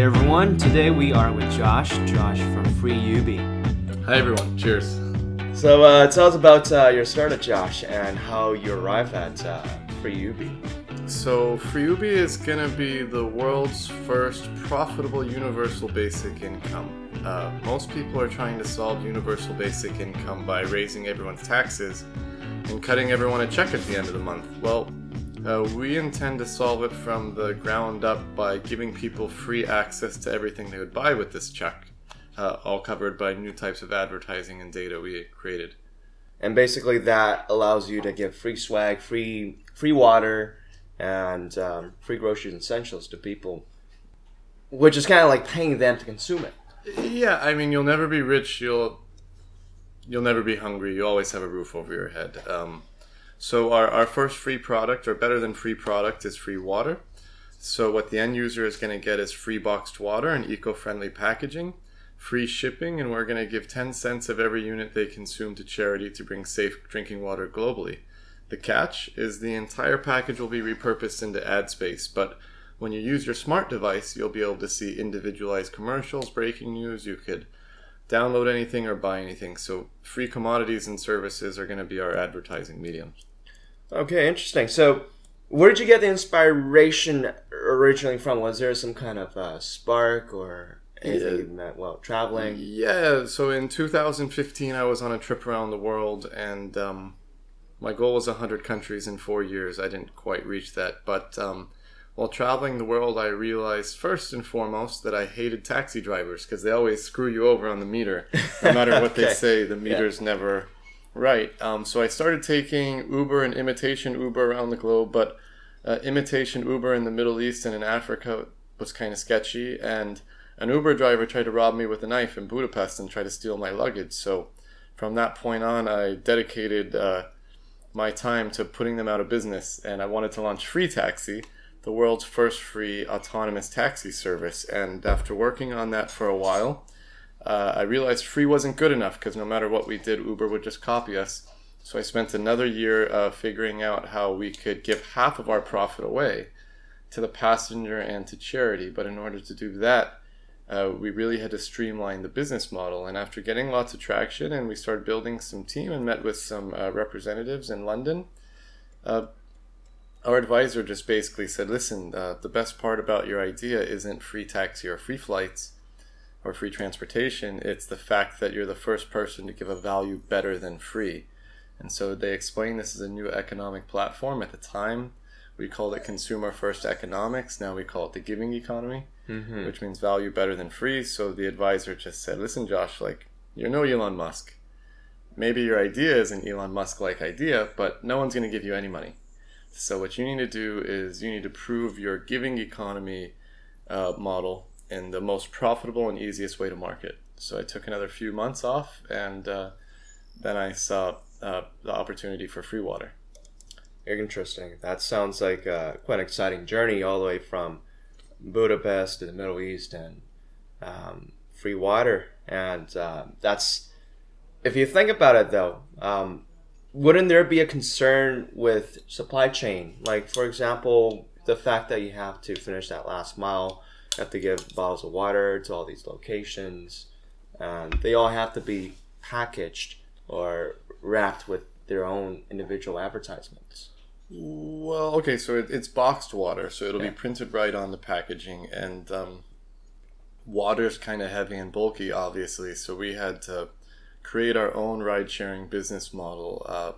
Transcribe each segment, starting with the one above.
Hey everyone, today we are with Josh, Josh from Free Ubi. Hi everyone, cheers. So uh, tell us about uh, your startup, Josh, and how you arrived at uh, Free Ubi. So Freeubi is gonna be the world's first profitable universal basic income. Uh, most people are trying to solve universal basic income by raising everyone's taxes and cutting everyone a check at the end of the month. Well, uh, we intend to solve it from the ground up by giving people free access to everything they would buy with this check, uh, all covered by new types of advertising and data we created. And basically, that allows you to give free swag, free free water, and um, free groceries and essentials to people, which is kind of like paying them to consume it. Yeah, I mean, you'll never be rich. You'll you'll never be hungry. You always have a roof over your head. Um, so our, our first free product, or better than free product, is free water. So what the end user is going to get is free boxed water and eco-friendly packaging, free shipping, and we're going to give 10 cents of every unit they consume to charity to bring safe drinking water globally. The catch is the entire package will be repurposed into ad space, but when you use your smart device, you'll be able to see individualized commercials, breaking news. You could download anything or buy anything. So free commodities and services are going to be our advertising medium. Okay, interesting. So, where did you get the inspiration originally from? Was there some kind of uh, spark or anything you met while traveling? Yeah, so in 2015, I was on a trip around the world, and um, my goal was 100 countries in four years. I didn't quite reach that, but um, while traveling the world, I realized first and foremost that I hated taxi drivers because they always screw you over on the meter. No matter what Okay. they say, the meter's never right. Um, so I started taking Uber and imitation Uber around the globe, but uh, imitation Uber in the Middle East and in Africa was kind of sketchy. And an Uber driver tried to rob me with a knife in Budapest and tried to steal my luggage. So from that point on, I dedicated uh, my time to putting them out of business, and I wanted to launch Free Taxi, the world's first free autonomous taxi service. And after working on that for a while, uh, I realized free wasn't good enough because no matter what we did, Uber would just copy us. So I spent another year uh, figuring out how we could give half of our profit away to the passenger and to charity. But in order to do that, uh, we really had to streamline the business model. And after getting lots of traction, and we started building some team and met with some uh, representatives in London, uh, our advisor just basically said, "Listen, uh, the best part about your idea isn't free taxi or free flights." Or free transportation, it's the fact that you're the first person to give a value better than free. And so they explained this as a new economic platform. At the time, we called it consumer first economics. Now we call it the giving economy, Mm-hmm. which means value better than free. So the advisor just said, listen, Josh, like, you're no Elon Musk. Maybe your idea is an Elon Musk like idea, but no one's going to give you any money. So what you need to do is you need to prove your giving economy uh, model in the most profitable and easiest way to market. So I took another few months off, and uh, then I saw uh, the opportunity for free water. Interesting. That sounds like uh, quite an exciting journey, all the way from Budapest to the Middle East and um, free water. And uh, that's, if you think about it though, um, wouldn't there be a concern with supply chain? Like, for example, the fact that you have to finish that last mile, have to give bottles of water to all these locations, and they all have to be packaged or wrapped with their own individual advertisements. Well, okay, so it, it's boxed water, so it'll Yeah. be printed right on the packaging, and um, water's kind of heavy and bulky, obviously. So we had to create our own ride-sharing business model, uh,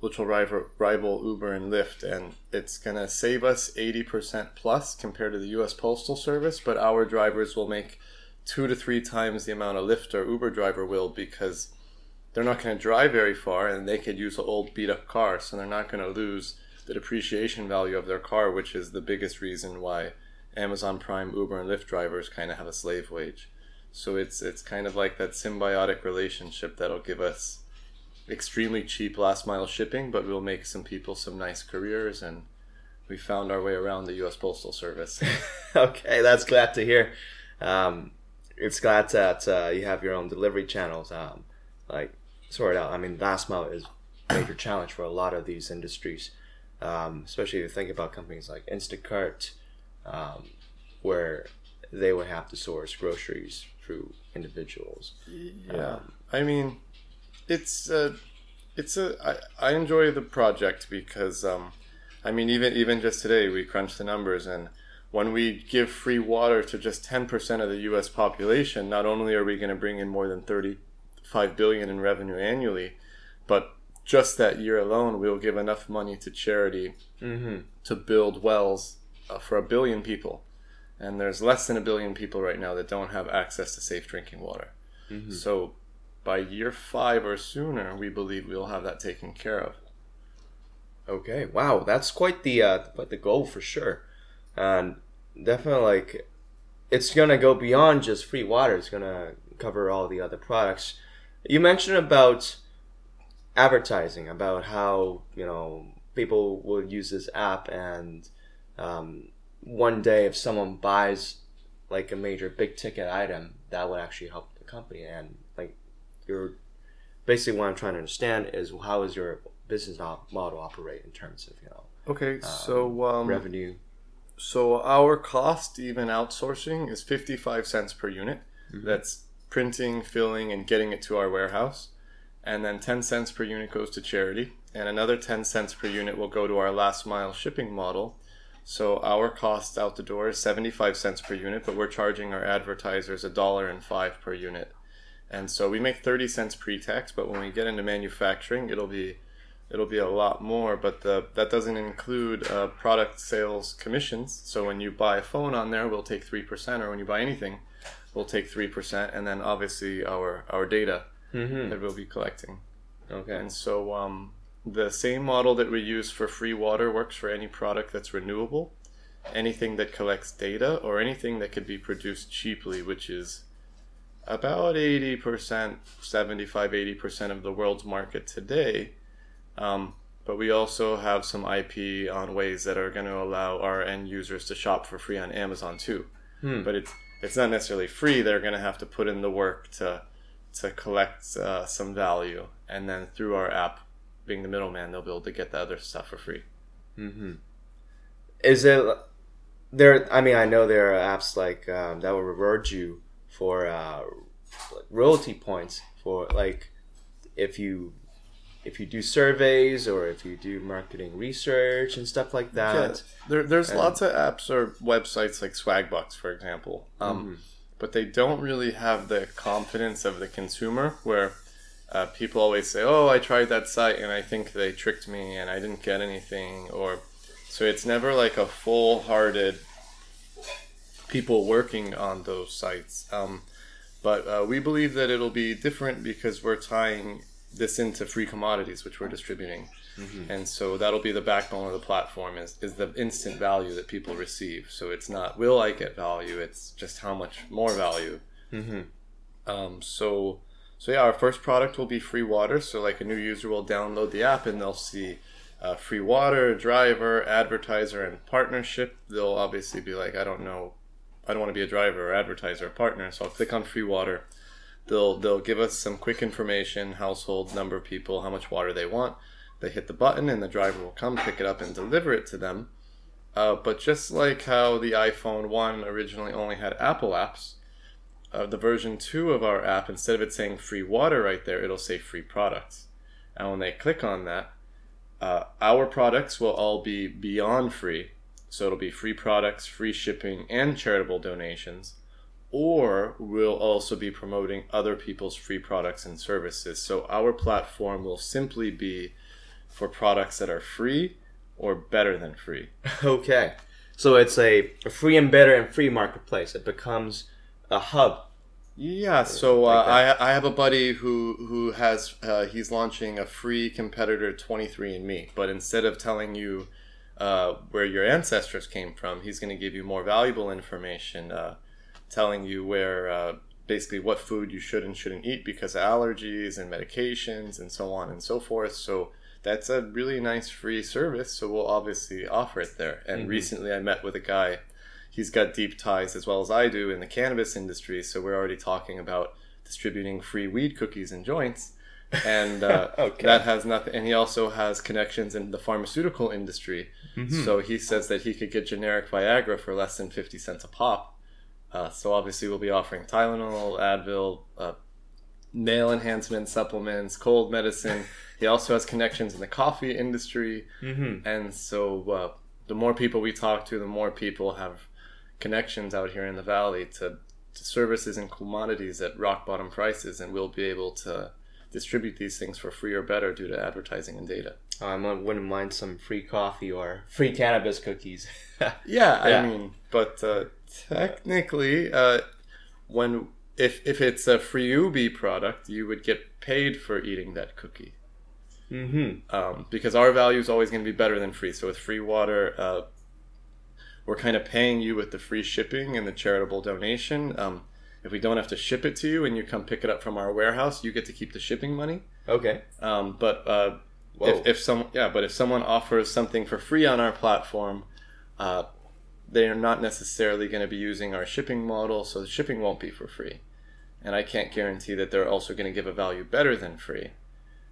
which will rival, rival Uber and Lyft, and it's gonna save us eighty percent plus compared to the U.S. Postal Service, but our drivers will make two to three times the amount a Lyft or Uber driver will because they're not going to drive very far and they could use an old beat up car so they're not going to lose the depreciation value of their car which is the biggest reason why amazon prime uber and lyft drivers kind of have a slave wage so it's it's kind of like that symbiotic relationship that'll give us extremely cheap last mile shipping but we'll make some people some nice careers and we found our way around the us postal service okay, that's glad to hear. Um, it's glad that uh, you have your own delivery channels. Um, like sort out. I mean, last mile is a major challenge for a lot of these industries, um, especially if you think about companies like Instacart, um, where they would have to source groceries through individuals. Yeah, I mean, it's a, it's a. I, I enjoy the project because, um, I mean, even even just today we crunched the numbers, and when we give free water to just ten percent of the U.S. population, not only are we going to bring in more than thirty-five billion in revenue annually, but just that year alone, we'll give enough money to charity Mm-hmm. to build wells uh, for a billion people. And there's less than a billion people right now that don't have access to safe drinking water. Mhm. So by year five or sooner, we believe we'll have that taken care of. Okay, wow, that's quite the uh, quite the goal for sure, and definitely like it's gonna go beyond just free water. It's gonna cover all the other products. You mentioned about advertising, about how you know people will use this app, and um, one day if someone buys like a major big ticket item, that would actually help the company. And like you're basically what I'm trying to understand is how is your business model operate in terms of you know Okay, so um, revenue. So our cost, even outsourcing, is fifty-five cents per unit. That's printing, filling, and getting it to our warehouse, and then ten cents per unit goes to charity, and another ten cents per unit will go to our last mile shipping model. So our cost out the door is seventy-five cents per unit, but we're charging our advertisers a dollar and five per unit, and so we make thirty cents pre-tax. But when we get into manufacturing, it'll be it'll be a lot more but the that doesn't include uh, product sales commissions so when you buy a phone on there we'll take 3% or when you buy anything we'll take 3% and then obviously our our data Mm-hmm. that we'll be collecting Okay. and so um, the same model that we use for free water works for any product that's renewable anything that collects data or anything that could be produced cheaply which is about 80% 75 80% of the world's market today um, but we also have some IP on ways that are going to allow our end users to shop for free on Amazon too. Hmm. But it's it's not necessarily free. They're going to have to put in the work to to collect uh, some value, and then through our app, being the middleman, they'll be able to get the other stuff for free. Mm-hmm. Is it there? I mean, I know there are apps like um, that will reward you for uh, royalty points for like if you if you do surveys or if you do marketing research and stuff like Yeah, that. there, there's and- lots of apps or websites like Swagbucks, for example, um, but they don't really have the confidence of the consumer. Where uh, people always say, "Oh, I tried that site and I think they tricked me and I didn't get anything," or so it's never like a full-hearted people working on those sites. Um, but uh, we believe that it'll be different because we're tying this into free commodities, which we're distributing. And so that'll be the backbone of the platform is, is the instant value that people receive. So it's not will I get value, it's just how much more value. Mm-hmm. Um, so so yeah, our first product will be free water. So like a new user will download the app and they'll see uh, free water, driver, advertiser, and partnership. They'll obviously be like, I don't know, I don't want to be a driver or advertiser or partner. So I'll click on free water. They'll they'll give us some quick information, household, number of people, how much water they want. They hit the button and the driver will come pick it up and deliver it to them. Uh, but just like how the iPhone 1 originally only had Apple apps, uh, the version 2 of our app, instead of it saying free water right there, it'll say free products. And when they click on that, uh, our products will all be beyond free. So it'll be free products, free shipping, and charitable donations. Or we'll also be promoting other people's free products and services. So our platform will simply be for products that are free or better than free. Okay. So it's a, a free and better and free marketplace. It becomes a hub. Yeah, so uh, Like that. I, I have a buddy who who has uh, he's launching a free competitor 23andMe, but instead of telling you uh, where your ancestors came from, he's going to give you more valuable information, uh, telling you where uh, basically what food you should and shouldn't eat because of allergies and medications and so on and so forth. So that's a really nice free service. So we'll obviously offer it there. And recently, I met with a guy he's got deep ties as well as I do in the cannabis industry. So we're already talking about distributing free weed cookies and joints. And uh, Okay. that has nothing. And he also has connections in the pharmaceutical industry. Mm-hmm. So he says that he could get generic Viagra for less than 50 cents a pop. Uh, so obviously we'll be offering Tylenol, Advil, uh, nail enhancement supplements, cold medicine. he also has connections in the coffee industry, Mm-hmm. and so uh, the more people we talk to, the more people have connections out here in the valley to, to services and commodities at rock bottom prices, and we'll be able to distribute these things for free or better due to advertising and data. I wouldn't mind some free coffee or free cannabis cookies. Yeah, Yeah. I mean, but uh, technically, uh, when if if it's a free Ubi product, you would get paid for eating that cookie. mm-hmm. um, because our value is always going to be better than free. So with free water, uh, we're kind of paying you with the free shipping and the charitable donation. Um, if we don't have to ship it to you and you come pick it up from our warehouse, you get to keep the shipping money. Okay. Um, but uh, Whoa. if, if some yeah, but if someone offers something for free on our platform, uh, they are not necessarily going to be using our shipping model, so the shipping won't be for free. And I can't guarantee that they're also going to give a value better than free.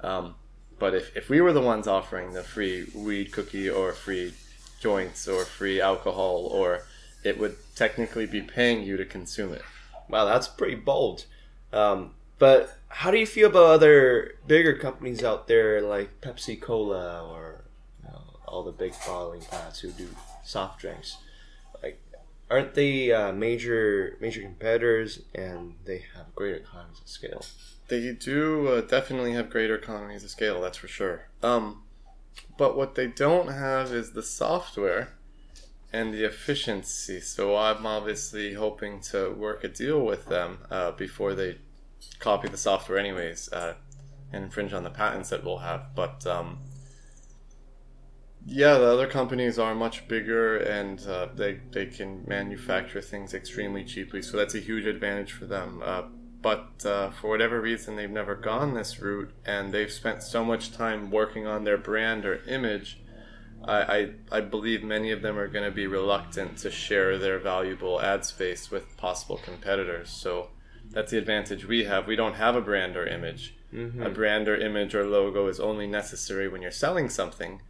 Um, but if, if we were the ones offering the free weed cookie or free joints or free alcohol, or it would technically be paying you to consume it. Wow, that's pretty bold. Um, but how do you feel about other bigger companies out there like Pepsi Cola or you know, all the big bottling plants who do soft drinks? Like, aren't they uh, major major competitors and they have great economies of scale? They do uh, definitely have greater economies of scale, that's for sure. Um, but what they don't have is the software and the efficiency. So I'm obviously hoping to work a deal with them uh, before they copy the software, anyways, uh, and infringe on the patents that we'll have. But um, yeah, the other companies are much bigger and uh, they, they can manufacture things extremely cheaply. So that's a huge advantage for them. Uh, but uh, for whatever reason, they've never gone this route and they've spent so much time working on their brand or image. I, I, I believe many of them are going to be reluctant to share their valuable ad space with possible competitors. So that's the advantage we have. We don't have a brand or image. Mm-hmm. A brand or image or logo is only necessary when you're selling something,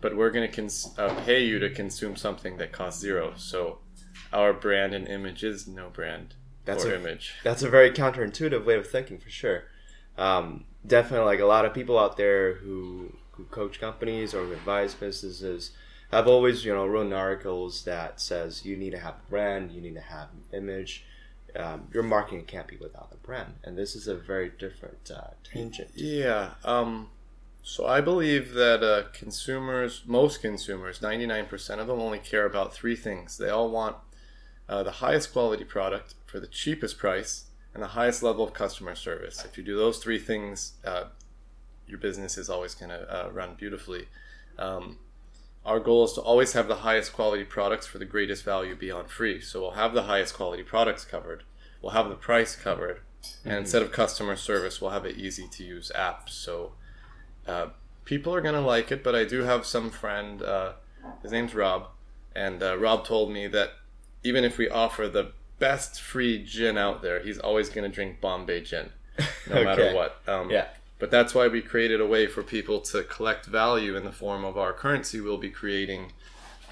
but we're going to cons- uh, pay you to consume something that costs zero. So our brand and image is no brand That's or a- image. That's a very counterintuitive way of thinking for sure. Um, definitely, like a lot of people out there who who coach companies or advise businesses have always you know written articles that says you need to have a brand, you need to have an image. Um, your marketing can't be without the brand, and this is a very different uh, tangent. Yeah. Um, so I believe that uh, consumers, most consumers, 99% of them only care about three things. They all want uh, the highest quality product for the cheapest price and the highest level of customer service. If you do those three things, uh, your business is always going to uh, run beautifully. Um, our goal is to always have the highest quality products for the greatest value beyond free. So we'll have the highest quality products covered. We'll have the price covered. And instead of customer service, we'll have an easy to use app. So uh, people are going to like it, but I do have some friend, uh, his name's Rob, and uh, Rob told me that even if we offer the best free gin out there, he's always going to drink Bombay gin, no matter what. Um, Yeah. But that's why we created a way for people to collect value in the form of our currency we'll be creating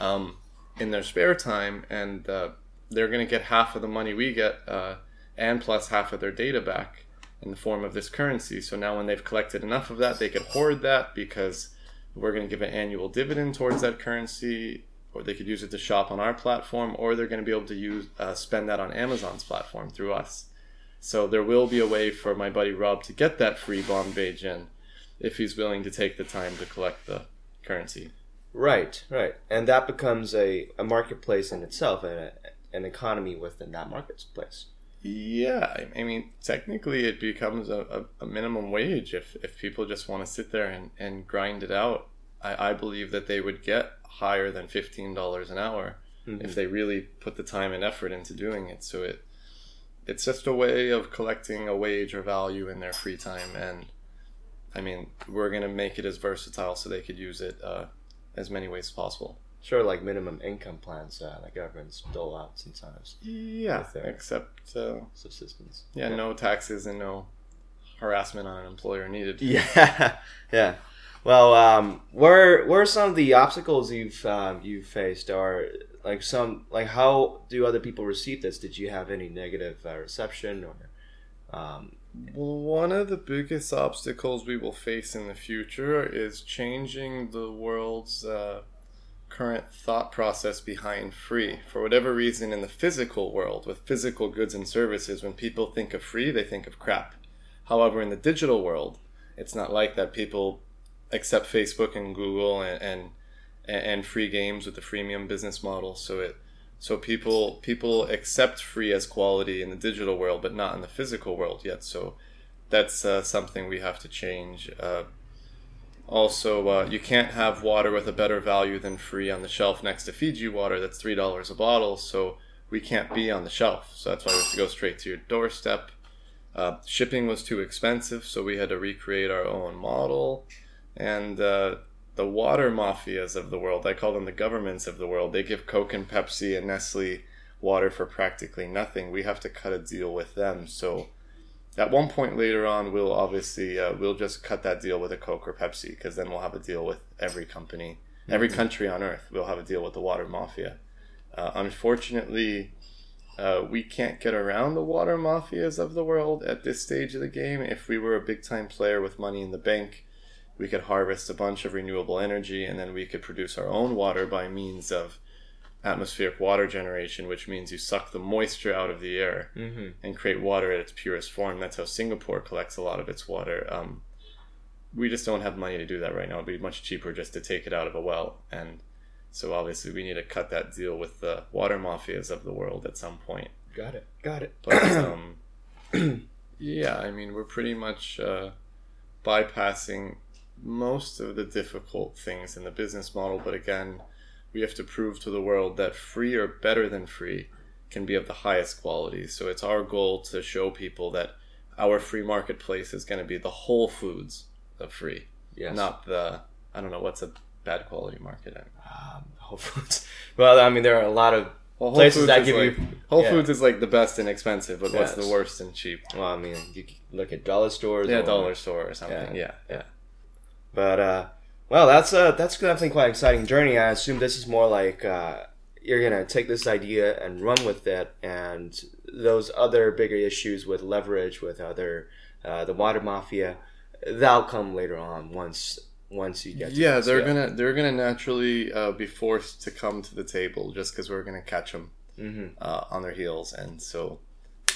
um, in their spare time, and uh, they're going to get half of the money we get, uh, and plus half of their data back in the form of this currency. So now, when they've collected enough of that, they can hoard that because we're going to give an annual dividend towards that currency, or they could use it to shop on our platform, or they're going to be able to use uh, spend that on Amazon's platform through us. So there will be a way for my buddy Rob to get that free Bombay gin if he's willing to take the time to collect the currency. Right, right, and that becomes a, a marketplace in itself, and a, an economy within that marketplace. Yeah, I- mean, technically, it becomes a, a, a minimum wage if, if people just want to sit there and, and grind it out. I, I believe that they would get higher than $15 an hour mm-hmm. if they really put the time and effort into doing it. So it it's just a way of collecting a wage or value in their free time. And I mean, we're going to make it as versatile so they could use it uh, as many ways as possible. sure like minimum income plans uh, that governments dole out sometimes, Yeah, except, uh, subsistence. yeah, no taxes and no harassment on an employer needed. Yeah, yeah. Well, um, where where are some of the obstacles you've um, you've faced, or like some like how do other people receive this? Did you have any negative uh, reception or? Um, one of the biggest obstacles we will face in the future is changing the world's uh, current thought process behind free. For whatever reason, in the physical world, with physical goods and services, when people think of free, they think of crap. However, in the digital world, it's not like that. People accept Facebook and Google and and, and free games with the freemium business model. So it so people people accept free as quality in the digital world, but not in the physical world yet. So that's uh, something we have to change. Uh, also, uh, you can't have water with a better value than free on the shelf next to Fiji water. That's three dollars a bottle. So we can't be on the shelf. So that's why we have to go straight to your doorstep. Uh, shipping was too expensive, so we had to recreate our own model. And uh, the water mafias of the world, I call them the governments of the world, they give Coke and Pepsi and Nestle water for practically nothing. We have to cut a deal with them. So at one point later on, we'll obviously uh, we'll just cut that deal with a Coke or Pepsi because then we'll have a deal with every company, every country on earth. We'll have a deal with the water mafia. Uh, unfortunately, uh, we can't get around the water mafias of the world at this stage of the game. If we were a big time player with money in the bank, we could harvest a bunch of renewable energy and then we could produce our own water by means of atmospheric water generation, which means you suck the moisture out of the air mm-hmm. and create water at its purest form. That's how Singapore collects a lot of its water. Um, we just don't have money to do that right now. It'd be much cheaper just to take it out of a well. And so obviously we need to cut that deal with the water mafias of the world at some point. Got it. Got it. But um, yeah, I mean, we're pretty much uh, bypassing most of the difficult things in the business model. But again, we have to prove to the world that free or better than free can be of the highest quality. So it's our goal to show people that our free marketplace is going to be the whole foods of free, yes. not the I don't know what's a bad quality market. Um, Whole Foods. Well, I mean, there are a lot of Well, Whole places Foods that give like- you. Whole yeah. Foods is like the best and expensive, but what's the worst and cheap? Well, I mean, you look at dollar stores. Yeah, or- dollar store or something. Yeah, yeah. But uh, well, that's uh, that's definitely quite an exciting journey. I assume this is more like uh, you're gonna take this idea and run with it, and those other bigger issues with leverage, with other uh, the water mafia, that'll come later on once once you get. To Yeah, they're gonna they're gonna naturally uh, be forced to come to the table just because we're gonna catch them hmm uh, on their heels, and so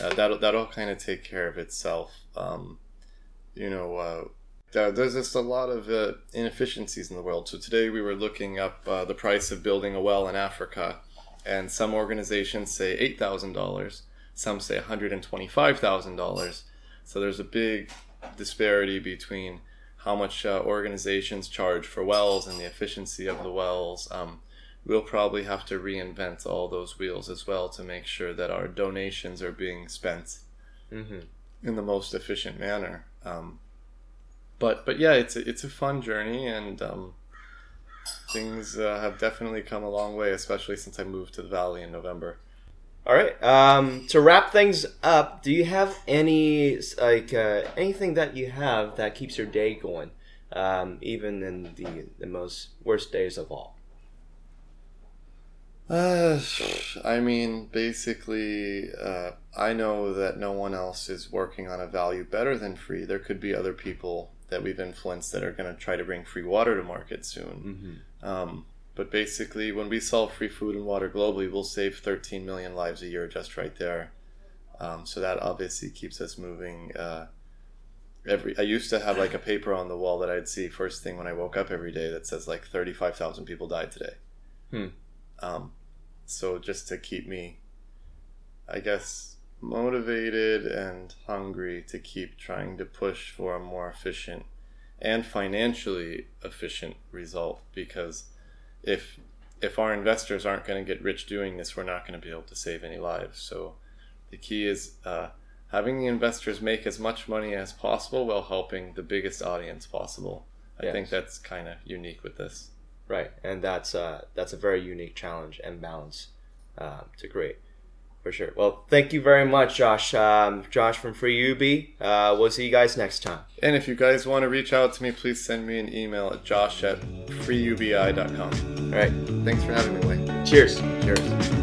uh, that'll that'll kind of take care of itself. Um, you know, uh, there's just a lot of uh, inefficiencies in the world. So today we were looking up uh, the price of building a well in Africa, and some organizations say eight thousand dollars, some say one hundred and twenty-five thousand dollars. So there's a big disparity between how much uh, organizations charge for wells and the efficiency of the wells. Um, we'll probably have to reinvent all those wheels as well to make sure that our donations are being spent hmm in the most efficient manner. Um, but but yeah, it's a, it's a fun journey, and um, things uh, have definitely come a long way, especially since I moved to the valley in November. All right. Um, to wrap things up, do you have any like uh, anything that you have that keeps your day going, um, even in the the most worst days of all? Uh, I mean, basically, uh, I know that no one else is working on a value better than free. There could be other people that we've influenced that are going to try to bring free water to market soon. Mm-hmm. Um, but basically, when we sell free food and water globally, we'll save 13 million lives a year just right there. Um, so that obviously keeps us moving. Uh, every I used to have like a paper on the wall that I'd see first thing when I woke up every day that says like 35,000 people died today. Hmm. Um, so just to keep me, I guess, motivated and hungry to keep trying to push for a more efficient and financially efficient result because if if our investors aren't going to get rich doing this, we're not going to be able to save any lives. So the key is uh, having the investors make as much money as possible while helping the biggest audience possible. I Yes. think that's kind of unique with this. Right, and that's uh, that's a very unique challenge and balance uh, to create. For sure. Well, thank you very much, Josh. Um, Josh from Free UB. Uh, we'll see you guys next time. And if you guys want to reach out to me, please send me an email at josh at freeubi.com. All right. Thanks for having me, Wayne. Cheers. Cheers.